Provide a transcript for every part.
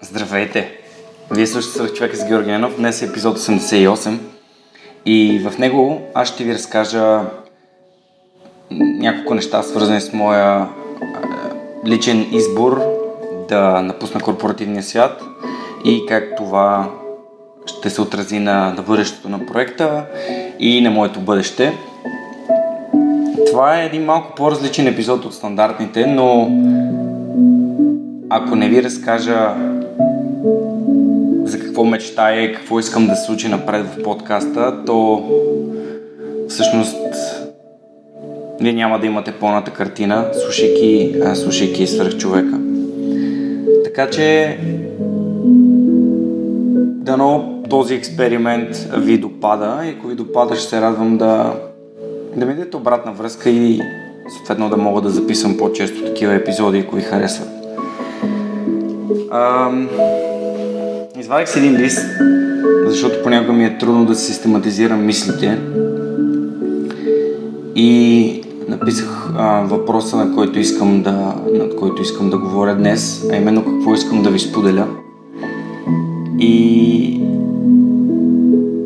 Здравейте! Вие слушате Свърх човека с Георги Ненов. Днес е епизод 88 и в него аз ще ви разкажа няколко неща, свързани с моя личен избор да напусна корпоративния свят и как това ще се отрази на, на бъдещето на проекта и на моето бъдеще. Това е един малко по-различен епизод от стандартните, но ако не ви разкажа за какво мечтая и какво искам да се случи напред в подкаста, то всъщност вие няма да имате пълната картина, слушайки, слушайки свърх човека. Така че дано този експеримент ви допада и ако ви допада ще се радвам да, да ми дадете обратна връзка и съответно да мога да записвам по-често такива епизоди, ако ви харесват. Извадих си един лист, защото понякога ми е трудно да систематизирам мислите. И написах а, въпроса, на който, искам да, над който искам да говоря днес, а именно какво искам да ви споделя. И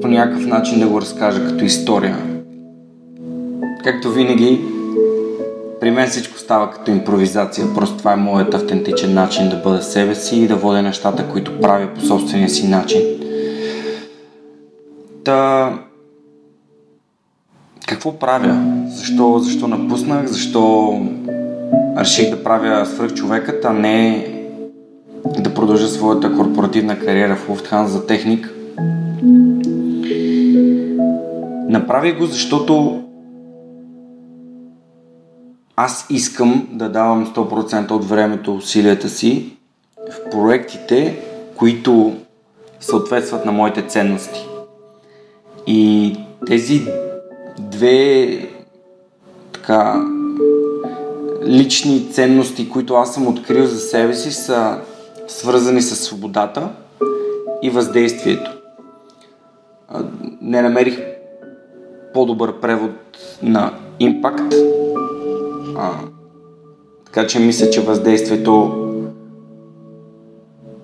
по някакъв начин да го разкажа като история. Както винаги, при мен всичко става като импровизация. Просто това е моят автентичен начин да бъда себе си и да водя нещата, които правя по собствения си начин. Та... Какво правя? Защо, защо напуснах? Защо реших да правя свръхчовекът, а не да продължа своята корпоративна кариера в Lufthansa за техник? Направих го, защото аз искам да давам 100% от времето, усилията си в проектите, които съответстват на моите ценности. И тези две така лични ценности, които аз съм открил за себе си, са свързани с свободата и въздействието. Не намерих по-добър превод на импакт, а, така че мисля, че въздействието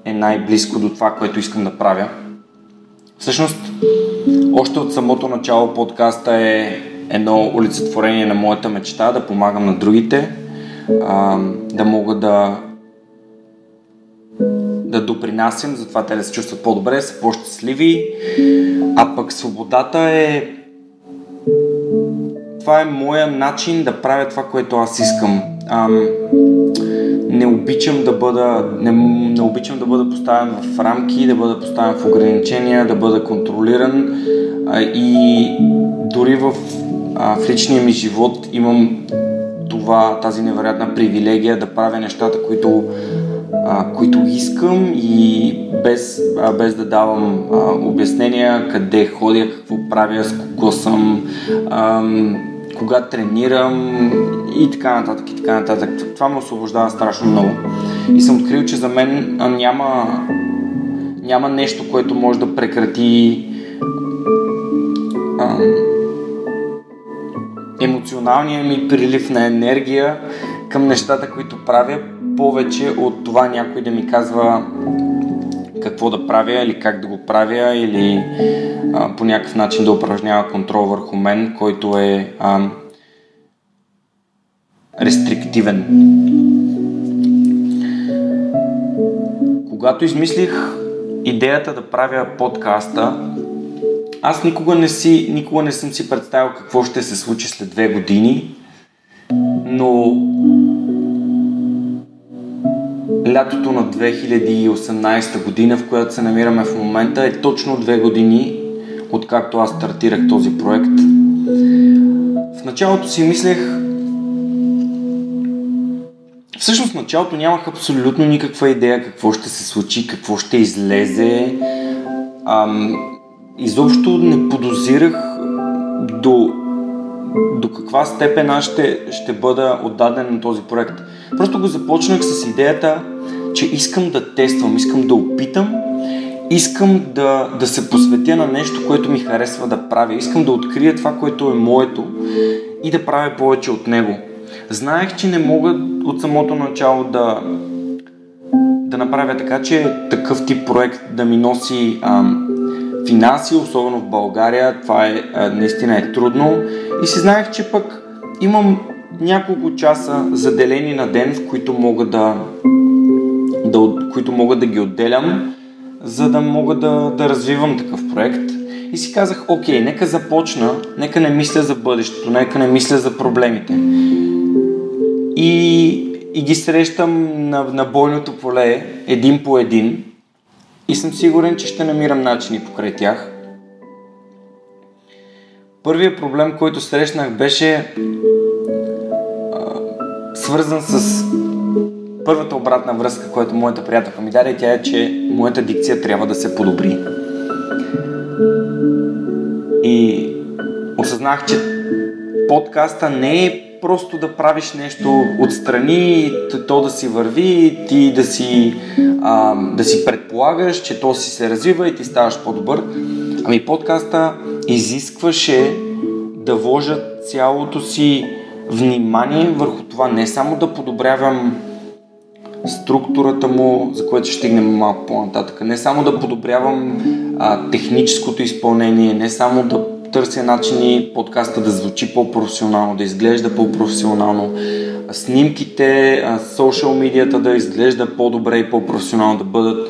е най-близко до това, което искам да правя. Всъщност, още от самото начало подкаста е едно олицетворение на моята мечта да помагам на другите, а, да мога да да допринасям за това те да се чувстват по-добре, са по-щастливи, а пък свободата е това е моя начин да правя това, което аз искам. Ам, не обичам да бъда не, не обичам да бъда поставен в рамки, да бъда поставен в ограничения, да бъда контролиран а, и дори в, а, в личния ми живот имам това, тази невероятна привилегия да правя нещата, които, а, които искам и без, а, без да давам а, обяснения къде ходя, какво правя, с кого съм. А, кога тренирам и така нататък и така нататък. Това ме освобождава страшно много. И съм открил, че за мен няма, няма нещо, което може да прекрати а, емоционалния ми прилив на енергия към нещата, които правя, повече от това някой да ми казва какво да правя или как да го правя или а, по някакъв начин да упражнява контрол върху мен, който е а, рестриктивен. Когато измислих идеята да правя подкаста, аз никога не, си, никога не съм си представил какво ще се случи след две години, но лятото на 2018 година, в която се намираме в момента, е точно две години, откакто аз стартирах този проект. В началото си мислех, всъщност в началото нямах абсолютно никаква идея какво ще се случи, какво ще излезе. Ам, изобщо не подозирах до до каква степен аз ще, ще бъда отдаден на този проект. Просто го започнах с идеята, че искам да тествам, искам да опитам, искам да, да се посветя на нещо, което ми харесва да правя, искам да открия това, което е моето и да правя повече от него. Знаех, че не мога от самото начало да, да направя така, че такъв тип проект да ми носи ам, финанси, особено в България. Това е, а, наистина е трудно. И си знаех, че пък имам няколко часа заделени на ден, в които мога да, да, които мога да ги отделям, за да мога да, да развивам такъв проект. И си казах, окей, нека започна, нека не мисля за бъдещето, нека не мисля за проблемите. И, и ги срещам на, на бойното поле, един по един. И съм сигурен, че ще намирам начини покрай тях. Първият проблем, който срещнах, беше а, свързан с първата обратна връзка, която моята приятелка ми даде. Тя е, че моята дикция трябва да се подобри. И осъзнах, че подкаста не е просто да правиш нещо отстрани то да си върви, ти да си, а, да си предполагаш, че то си се развива и ти ставаш по-добър. Ами подкаста изискваше да вложа цялото си внимание върху това не само да подобрявам структурата му, за което ще стигнем малко по-нататък. Не само да подобрявам а, техническото изпълнение, не само да търся начини подкаста да звучи по-професионално, да изглежда по-професионално, снимките, социал медията да изглежда по-добре и по-професионално, да бъдат,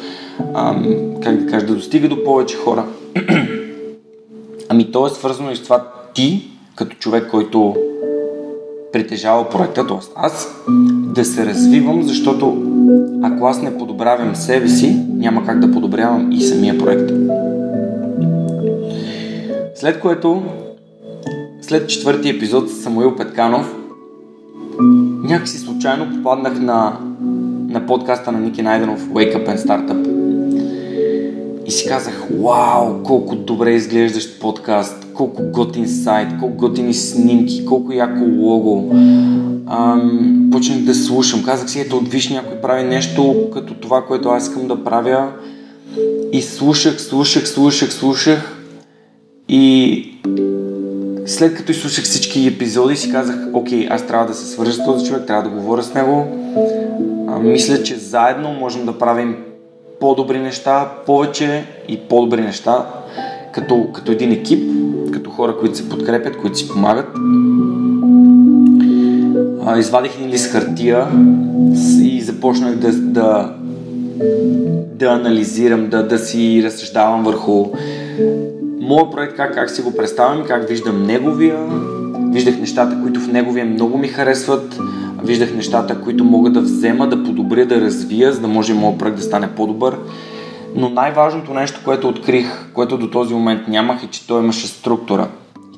а, как да кажа, да достига до повече хора. ами то е свързано и с това ти, като човек, който притежава проекта, т.е. аз, да се развивам, защото ако аз не подобрявам себе си, няма как да подобрявам и самия проект. След което, след четвърти епизод с Самуил Петканов, някакси случайно попаднах на, на подкаста на Ники Найденов Wake Up and Startup. И си казах, вау, колко добре изглеждащ подкаст, колко готин сайт, колко готини снимки, колко яко лого. Ам, почнах да слушам. Казах си, ето, виж някой прави нещо като това, което аз искам да правя. И слушах, слушах, слушах, слушах. И след като изслушах всички епизоди, си казах, окей, аз трябва да се свържа с този човек, трябва да говоря с него. А, мисля, че заедно можем да правим по-добри неща, повече и по-добри неща, като, като един екип, като хора, които се подкрепят, които си помагат. А, извадих един лист хартия и започнах да, да, да анализирам, да, да си разсъждавам върху моят проект, как, как си го представям, как виждам неговия. Виждах нещата, които в неговия много ми харесват. Виждах нещата, които мога да взема, да подобря, да развия, за да може моят проект да стане по-добър. Но най-важното нещо, което открих, което до този момент нямах, е, че той имаше структура.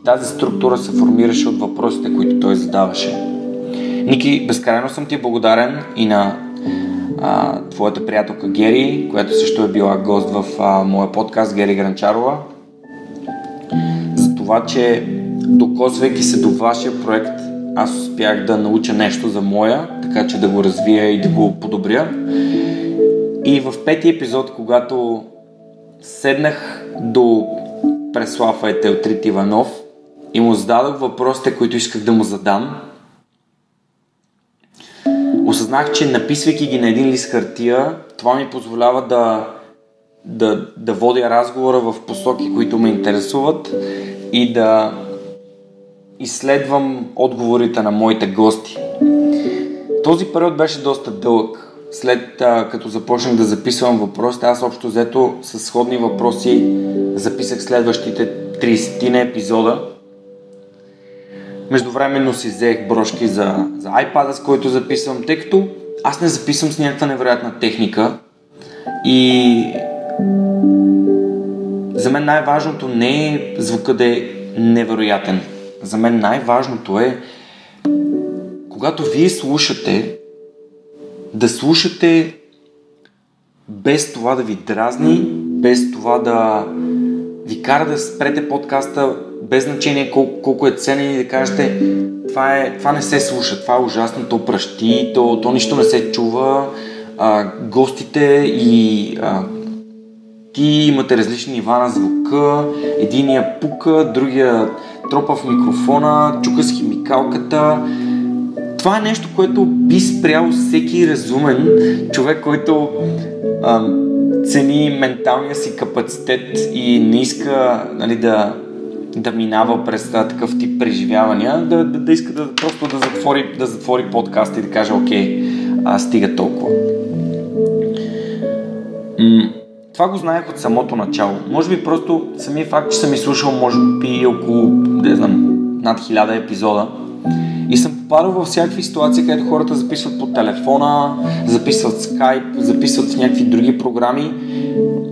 И тази структура се формираше от въпросите, които той задаваше. Ники, безкрайно съм ти благодарен и на а, твоята приятелка Гери, която също е била гост в а, моя подкаст, Гери Гранчарова това, че докосвайки се до вашия проект, аз успях да науча нещо за моя, така че да го развия и да го подобря. И в пети епизод, когато седнах до Преслав Айтелтрит Иванов и му зададох въпросите, които исках да му задам, осъзнах, че написвайки ги на един лист хартия, това ми позволява да, да, да водя разговора в посоки, които ме интересуват и да изследвам отговорите на моите гости. Този период беше доста дълъг. След а, като започнах да записвам въпросите, аз общо взето с сходни въпроси записах следващите 30 на епизода. Междувременно си взех брошки за, за iPad, с който записвам, тъй като аз не записвам с някаква невероятна техника и за мен най-важното не е звука да е невероятен. За мен най-важното е, когато вие слушате, да слушате без това да ви дразни, без това да ви кара да спрете подкаста, без значение колко, колко е ценен и да кажете това, е, това не се слуша, това е ужасно, то пръщи, то, то нищо не се чува, а, гостите и а, ти имате различни нива на звука, единия пука, другия тропа в микрофона, чука с химикалката. това е нещо, което би спрял всеки разумен човек, който а, цени менталния си капацитет и не иска нали, да, да минава през такъв тип преживявания, да, да, да иска да просто да затвори, да затвори подкаст и да каже, окей, а, стига толкова. М- това го знаех от самото начало. Може би просто самия факт, че съм изслушал може би около, не знам, над хиляда епизода, и съм попадал във всякакви ситуации, където хората записват по телефона, записват скайп, записват в някакви други програми.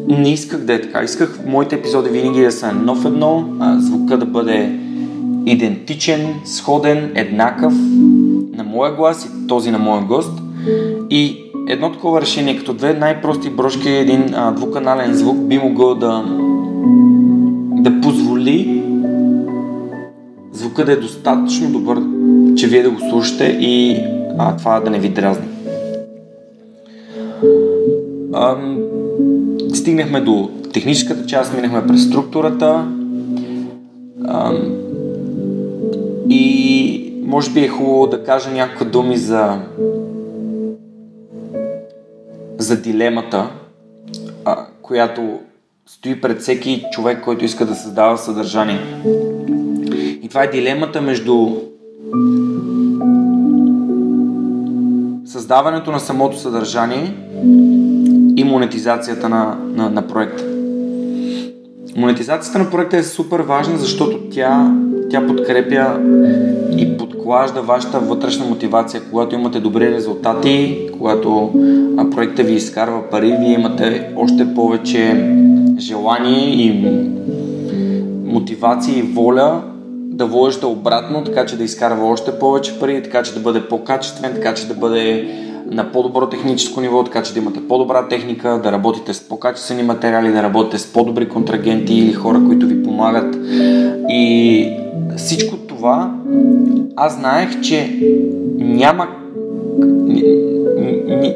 Не исках да е така. Исках моите епизоди винаги да са нов едно, звука да бъде идентичен, сходен, еднакъв на моя глас и този на моя гост. И едно такова решение, като две най-прости брошки, един а, двуканален звук би могъл да, да позволи звука да е достатъчно добър, че вие да го слушате и а, това да не ви дразни. А, стигнахме до техническата част, минахме през структурата а, и може би е хубаво да кажа някакви думи за за дилемата, а, която стои пред всеки човек, който иска да създава съдържание. И това е дилемата между създаването на самото съдържание и монетизацията на, на, на проекта. Монетизацията на проекта е супер важна, защото тя, тя подкрепя и подклажда вашата вътрешна мотивация. Когато имате добри резултати, когато проекта ви изкарва пари, вие имате още повече желание и мотивация и воля да вложите обратно, така че да изкарва още повече пари, така че да бъде по-качествен, така че да бъде на по-добро техническо ниво, така че да имате по-добра техника, да работите с по-качествени материали, да работите с по-добри контрагенти или хора, които ви помагат. И всичко това аз знаех, че няма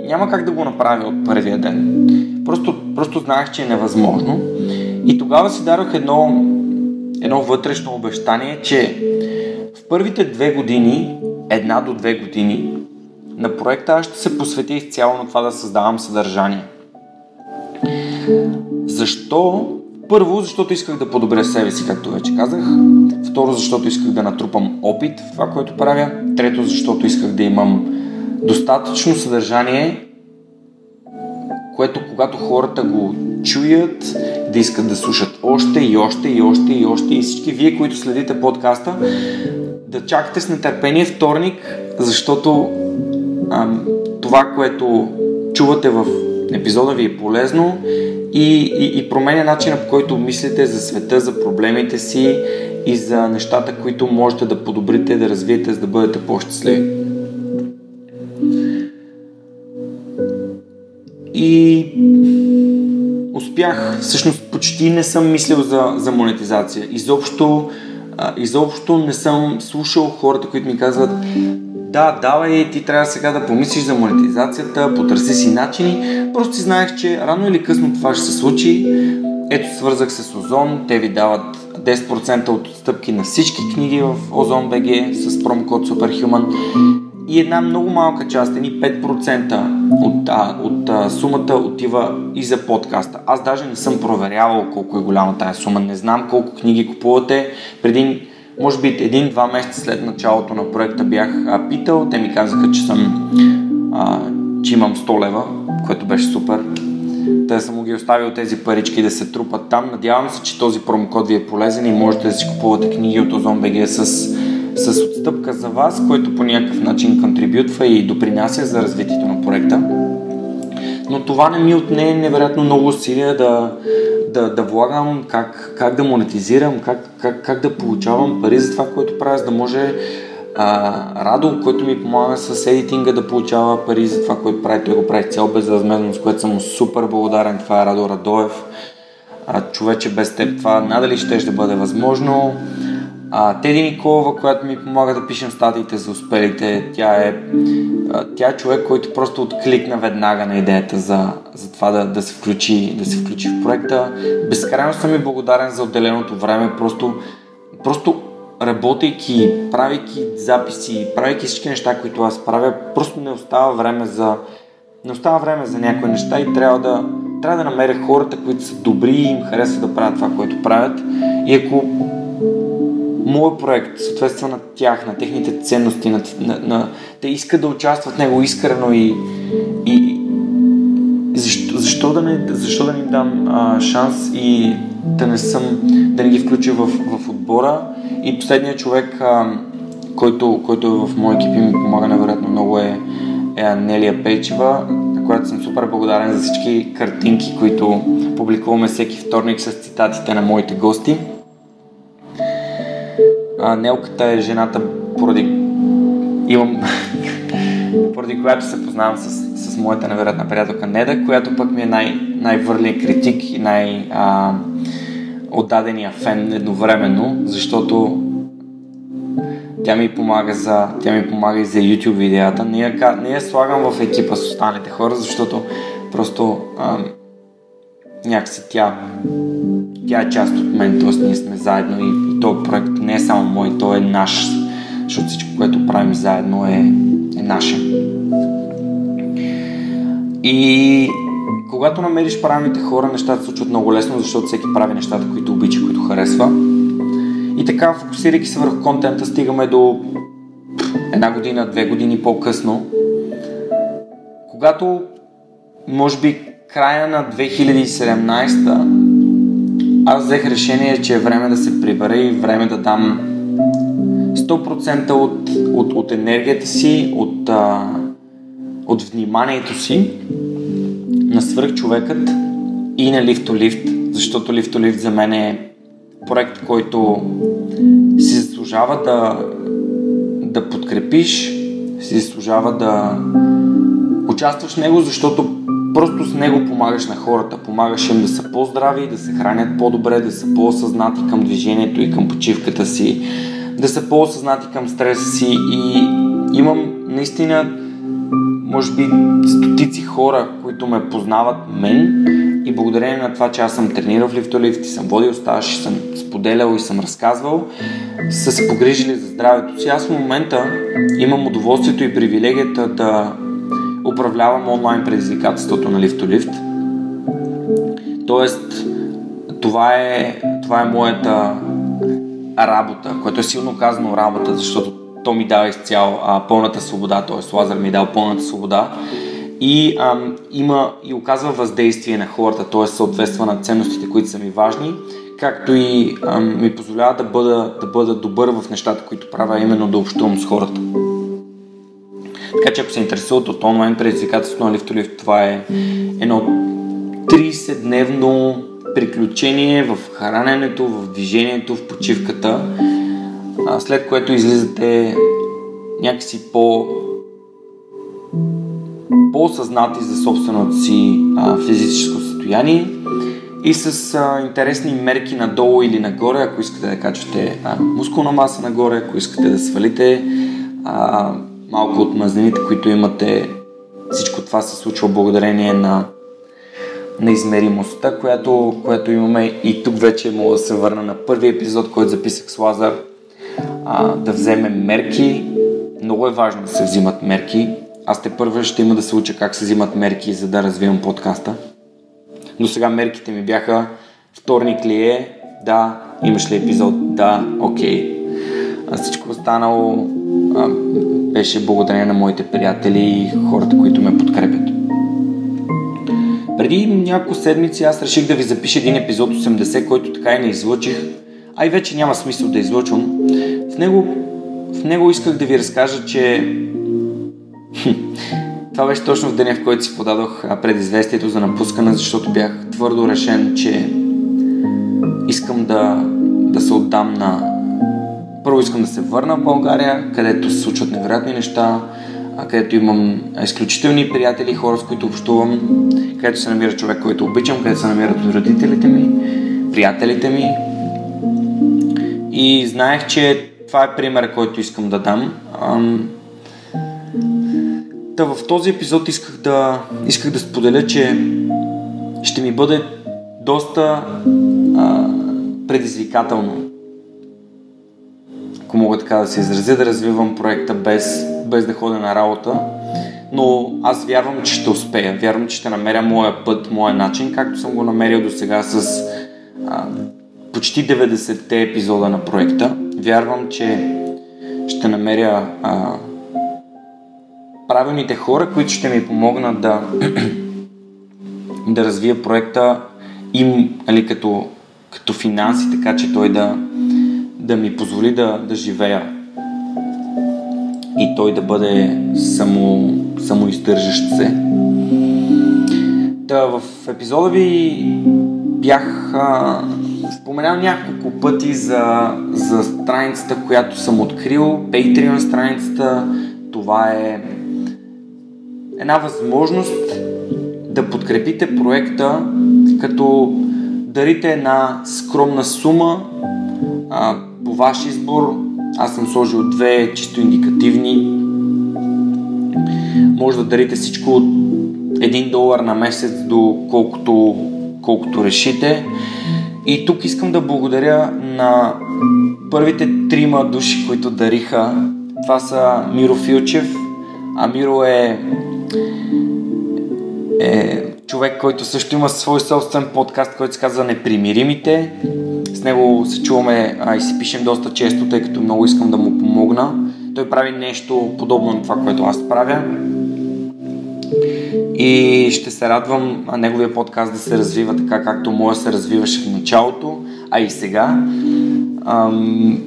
няма как да го направя от първия ден. Просто, просто знаех, че е невъзможно. И тогава си дадох едно едно вътрешно обещание, че в първите две години, една до две години, на проекта аз ще се посветя изцяло на това да създавам съдържание. Защо? Първо, защото исках да подобря себе си, както вече казах. Второ, защото исках да натрупам опит в това, което правя. Трето, защото исках да имам достатъчно съдържание, което когато хората го чуят, да искат да слушат още и още и още и още и всички вие, които следите подкаста, да чакате с нетърпение вторник, защото ам, това, което чувате в епизода ви е полезно и, и, и променя начина по който мислите за света, за проблемите си и за нещата, които можете да подобрите, да развиете, за да бъдете по-щастливи. И успях. Всъщност почти не съм мислил за, за монетизация. Изобщо, а, изобщо не съм слушал хората, които ми казват да, давай, ти трябва сега да помислиш за монетизацията, потърси си начини. Просто си знаех, че рано или късно това ще се случи. Ето свързах се с Озон, те ви дават 10% от отстъпки на всички книги в Озон BG с промокод Superhuman и една много малка част, едни 5% от, а, от а, сумата отива и за подкаста. Аз даже не съм проверявал колко е голяма тая сума, не знам колко книги купувате. Преди, може би един-два месеца след началото на проекта бях а, питал, те ми казаха, че съм а, че имам 100 лева, което беше супер. Те съм му ги оставил тези парички да се трупат там. Надявам се, че този промокод ви е полезен и можете да си купувате книги от OzonBG с с отстъпка за вас, който по някакъв начин контрибютва и допринася за развитието на проекта. Но това не ми отне невероятно много усилия да, да, да влагам как, как да монетизирам, как, как, как да получавам пари за това, което правя, за да може а, Радо, който ми помага с едитинга да получава пари за това, което прави. Той го прави цял безвъзмезно, с което съм супер благодарен. Това е Радо Радоев. А, човече без теб това надали ще ще бъде възможно. А, Теди Николова, която ми помага да пишем статиите за успелите, тя е, тя е човек, който просто откликна веднага на идеята за, за това да, да, се включи, да се включи в проекта. Безкрайно съм и благодарен за отделеното време, просто, просто работейки, правейки записи, правейки всички неща, които аз правя, просто не остава време за не остава време за някои неща и трябва да, трябва да намеря хората, които са добри и им харесва да правят това, което правят. И ако моят проект съответства на тях, на техните ценности, на, на, на, те искат да участват в него искрено и, и защо, защо, да не, защо да не им дам а, шанс и да не съм, да не ги включа в, в отбора. И последният човек, а, който, който е в моя екип и ми помага невероятно много е, е Анелия Пейчева, на която съм супер благодарен за всички картинки, които публикуваме всеки вторник с цитатите на моите гости. А, Нелката е жената, поради имам поради която се познавам с, с моята невероятна приятелка Неда, която пък ми е най- най-върлият критик и най- а, отдадения фен едновременно, защото тя ми помага за, тя ми помага и за YouTube видеята. Не я, не я слагам в екипа с останалите хора, защото просто а, някакси тя, тя е част от мен, т.е. ние сме заедно и този проект не е само мой, той е наш, защото всичко, което правим заедно е, е наше. И когато намериш правилните хора, нещата се случват много лесно, защото всеки прави нещата, които обича, които харесва. И така, фокусирайки се върху контента, стигаме до една година, две години по-късно, когато, може би, края на 2017 аз взех решение, че е време да се прибера и време да дам 100% от, от, от енергията си, от, а, от вниманието си на свръхчовекът и на Лифтолифт, защото Лифтолифт за мен е проект, който си заслужава да, да подкрепиш, си заслужава да участваш в него, защото просто с него помагаш на хората, помагаш им да са по-здрави, да се хранят по-добре, да са по-осъзнати към движението и към почивката си, да са по-осъзнати към стреса си. И имам наистина може би стотици хора, които ме познават мен. И благодарение на това, че аз съм тренирал в лифтолифт и съм водил стаж и съм споделял и съм разказвал, са се погрижили за здравето си. Аз в момента имам удоволствието и привилегията да управлявам онлайн предизвикателството на лифтолифт. Тоест, това е, това е моята работа, което е силно казано работа, защото то ми дава изцяло а, пълната свобода, т.е. Лазар ми дава пълната свобода и а, има и оказва въздействие на хората, т.е. съответства на ценностите, които са ми важни, както и а, ми позволява да бъда, да бъда добър в нещата, които правя, именно да общувам с хората. Така че ако се интересуват от онлайн предизвикателството на Лифтолифт, това е едно 30-дневно приключение в храненето, в движението, в почивката, след което излизате някакси по по-осъзнати за собственото си а, физическо състояние и с а, интересни мерки надолу или нагоре, ако искате да качвате а, мускулна маса нагоре, ако искате да свалите а, малко от мазнините, които имате. Всичко това се случва благодарение на на измеримостта, която, която имаме и тук вече мога да се върна на първи епизод, който записах с Лазар, а, да вземем мерки. Много е важно да се взимат мерки. Аз те първо ще има да се уча как се взимат мерки, за да развивам подкаста. До сега мерките ми бяха вторник ли е, да, имаш ли епизод, да, окей. А всичко останало а, беше благодарение на моите приятели и хората, които ме подкрепят. Преди няколко седмици аз реших да ви запиша един епизод 80, който така и не излъчих, а и вече няма смисъл да излъчвам. В него, в него исках да ви разкажа, че това беше точно в деня, в който си подадох предизвестието за напускане, защото бях твърдо решен, че искам да, да се отдам на... Първо искам да се върна в България, където се случват невероятни неща, където имам изключителни приятели, хора, с които общувам, където се намира човек, който обичам, където се намират родителите ми, приятелите ми. И знаех, че това е пример, който искам да дам. Та в този епизод исках да, исках да споделя, че ще ми бъде доста а, предизвикателно. Ако мога така да се изразя, да развивам проекта без, без да ходя на работа. Но аз вярвам, че ще успея. Вярвам, че ще намеря моя път, моя начин, както съм го намерил до сега с а, почти 90-те епизода на проекта. Вярвам, че ще намеря а, правилните хора, които ще ми помогнат да, да развия проекта им али, като, като финанси, така че той да, да ми позволи да, да живея и той да бъде само, самоиздържащ се. Та, в епизода ви бях а, споменал няколко пъти за, за страницата, която съм открил, Patreon страницата. Това е една възможност да подкрепите проекта, като дарите една скромна сума а, ваш избор. Аз съм сложил две чисто индикативни. Може да дарите всичко от 1 долар на месец до колкото, колкото решите. И тук искам да благодаря на първите трима души, които дариха. Това са Миро Филчев. А Миро е, е човек, който също има свой собствен подкаст, който се казва Непримиримите. С него се чуваме а, и си пишем доста често, тъй като много искам да му помогна. Той прави нещо подобно на това, което аз правя. И ще се радвам неговия подкаст да се развива така, както моя се развиваше в началото, а и сега. Ам,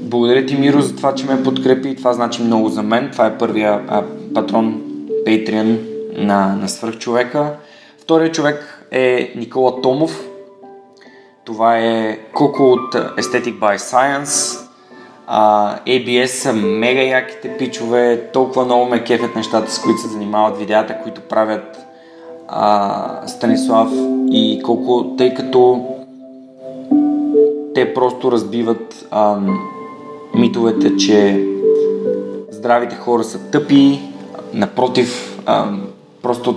благодаря ти, Миро, за това, че ме подкрепи. Това значи много за мен. Това е първия а, патрон Patreon на, на свръхчовека. Втория човек е Никола Томов. Това е Коко от Aesthetic by Science. Uh, ABS са мега яките пичове, толкова много ме кефят нещата, с които се занимават, видеята, които правят uh, Станислав и колко, тъй като те просто разбиват uh, митовете, че здравите хора са тъпи, напротив, uh, просто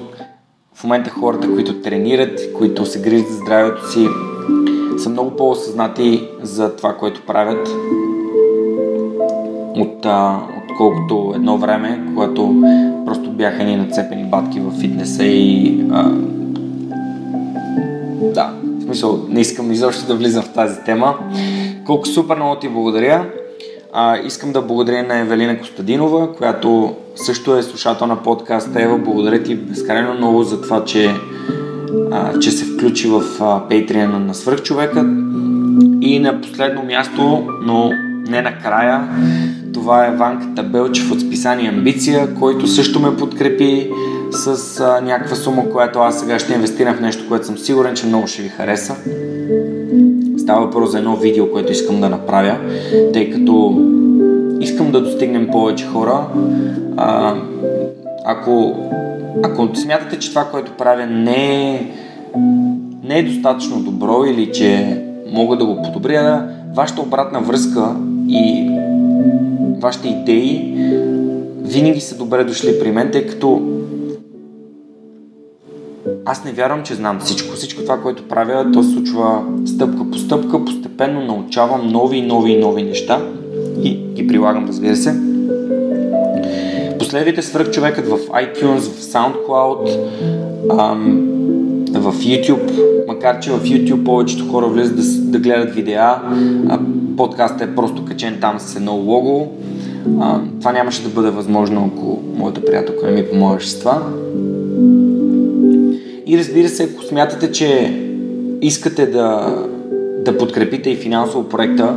в момента хората, които тренират, които се грижат за здравето си, са много по-осъзнати за това, което правят от, а, отколкото едно време, когато просто бяха ни нацепени батки в фитнеса и а, да, в смисъл не искам изобщо да влизам в тази тема. Колко супер много ти благодаря. А, искам да благодаря на Евелина Костадинова, която също е слушател на подкаста. Ева, благодаря ти безкрайно много за това, че, че се включи в Patreon на Свърхчовека. И на последно място, но не накрая, това е Ванка Табелчев от списание Амбиция, който също ме подкрепи с а, някаква сума, която аз сега ще инвестирам в нещо, което съм сигурен, че много ще ви хареса. Става въпрос за едно видео, което искам да направя, тъй като искам да достигнем повече хора. А, ако, ако смятате, че това, което правя не е, не е достатъчно добро или че мога да го подобря, вашата обратна връзка и вашите идеи винаги са добре дошли при мен, тъй като аз не вярвам, че знам всичко. Всичко това, което правя, то се случва стъпка по стъпка, постепенно научавам нови, нови, нови неща и ги прилагам, разбира се. Последвайте свръхчовекът в iTunes, в SoundCloud, ам, в YouTube, макар че в YouTube повечето хора влизат да, да гледат видеа, а подкастът е просто качен там с едно лого. А, това нямаше да бъде възможно, ако моята приятелка не ми помогаше с това. И разбира се, ако смятате, че искате да, да подкрепите и финансово проекта,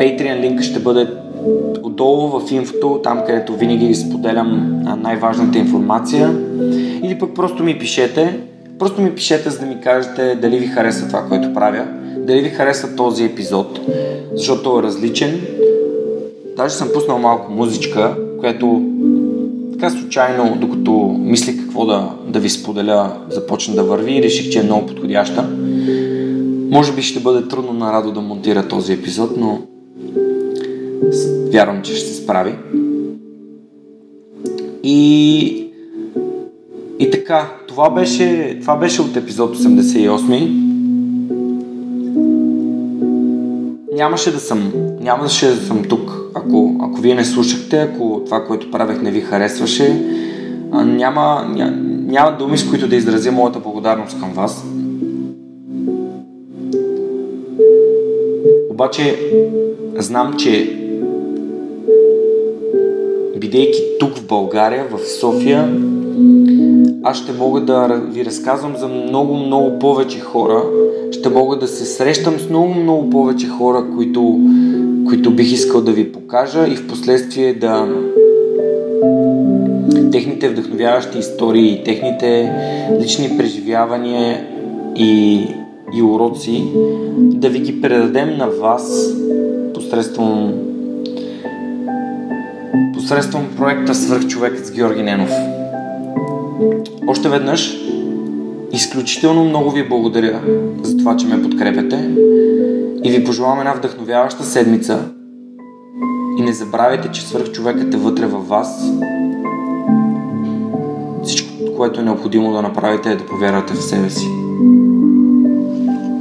Patreon линк ще бъде отдолу в инфото, там където винаги споделям най-важната информация. Или пък просто ми пишете, просто ми пишете, за да ми кажете дали ви харесва това, което правя, дали ви харесва този епизод, защото е различен. Даже съм пуснал малко музичка, която така случайно, докато мислих какво да, да ви споделя, започна да върви и реших, че е много подходяща. Може би ще бъде трудно на Радо да монтира този епизод, но вярвам, че ще се справи. И, и така, това беше, това беше от епизод 88. Нямаше да съм няма да съм тук. Ако, ако вие не слушахте, ако това, което правех не ви харесваше, няма, ня, няма думи, с които да изразя моята благодарност към вас. Обаче знам, че бидейки тук в България, в София, аз ще мога да ви разказвам за много, много повече хора. Ще мога да се срещам с много, много повече хора, които, които бих искал да ви покажа и в последствие да техните вдъхновяващи истории, техните лични преживявания и, и уроци да ви ги предадем на вас посредством посредством проекта Свърхчовекът с Георги Ненов. Още веднъж, изключително много ви благодаря за това, че ме подкрепяте и ви пожелавам една вдъхновяваща седмица и не забравяйте, че свърхчовекът е вътре във вас. Всичко, което е необходимо да направите е да повярвате в себе си.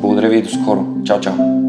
Благодаря ви и до скоро. Чао, чао!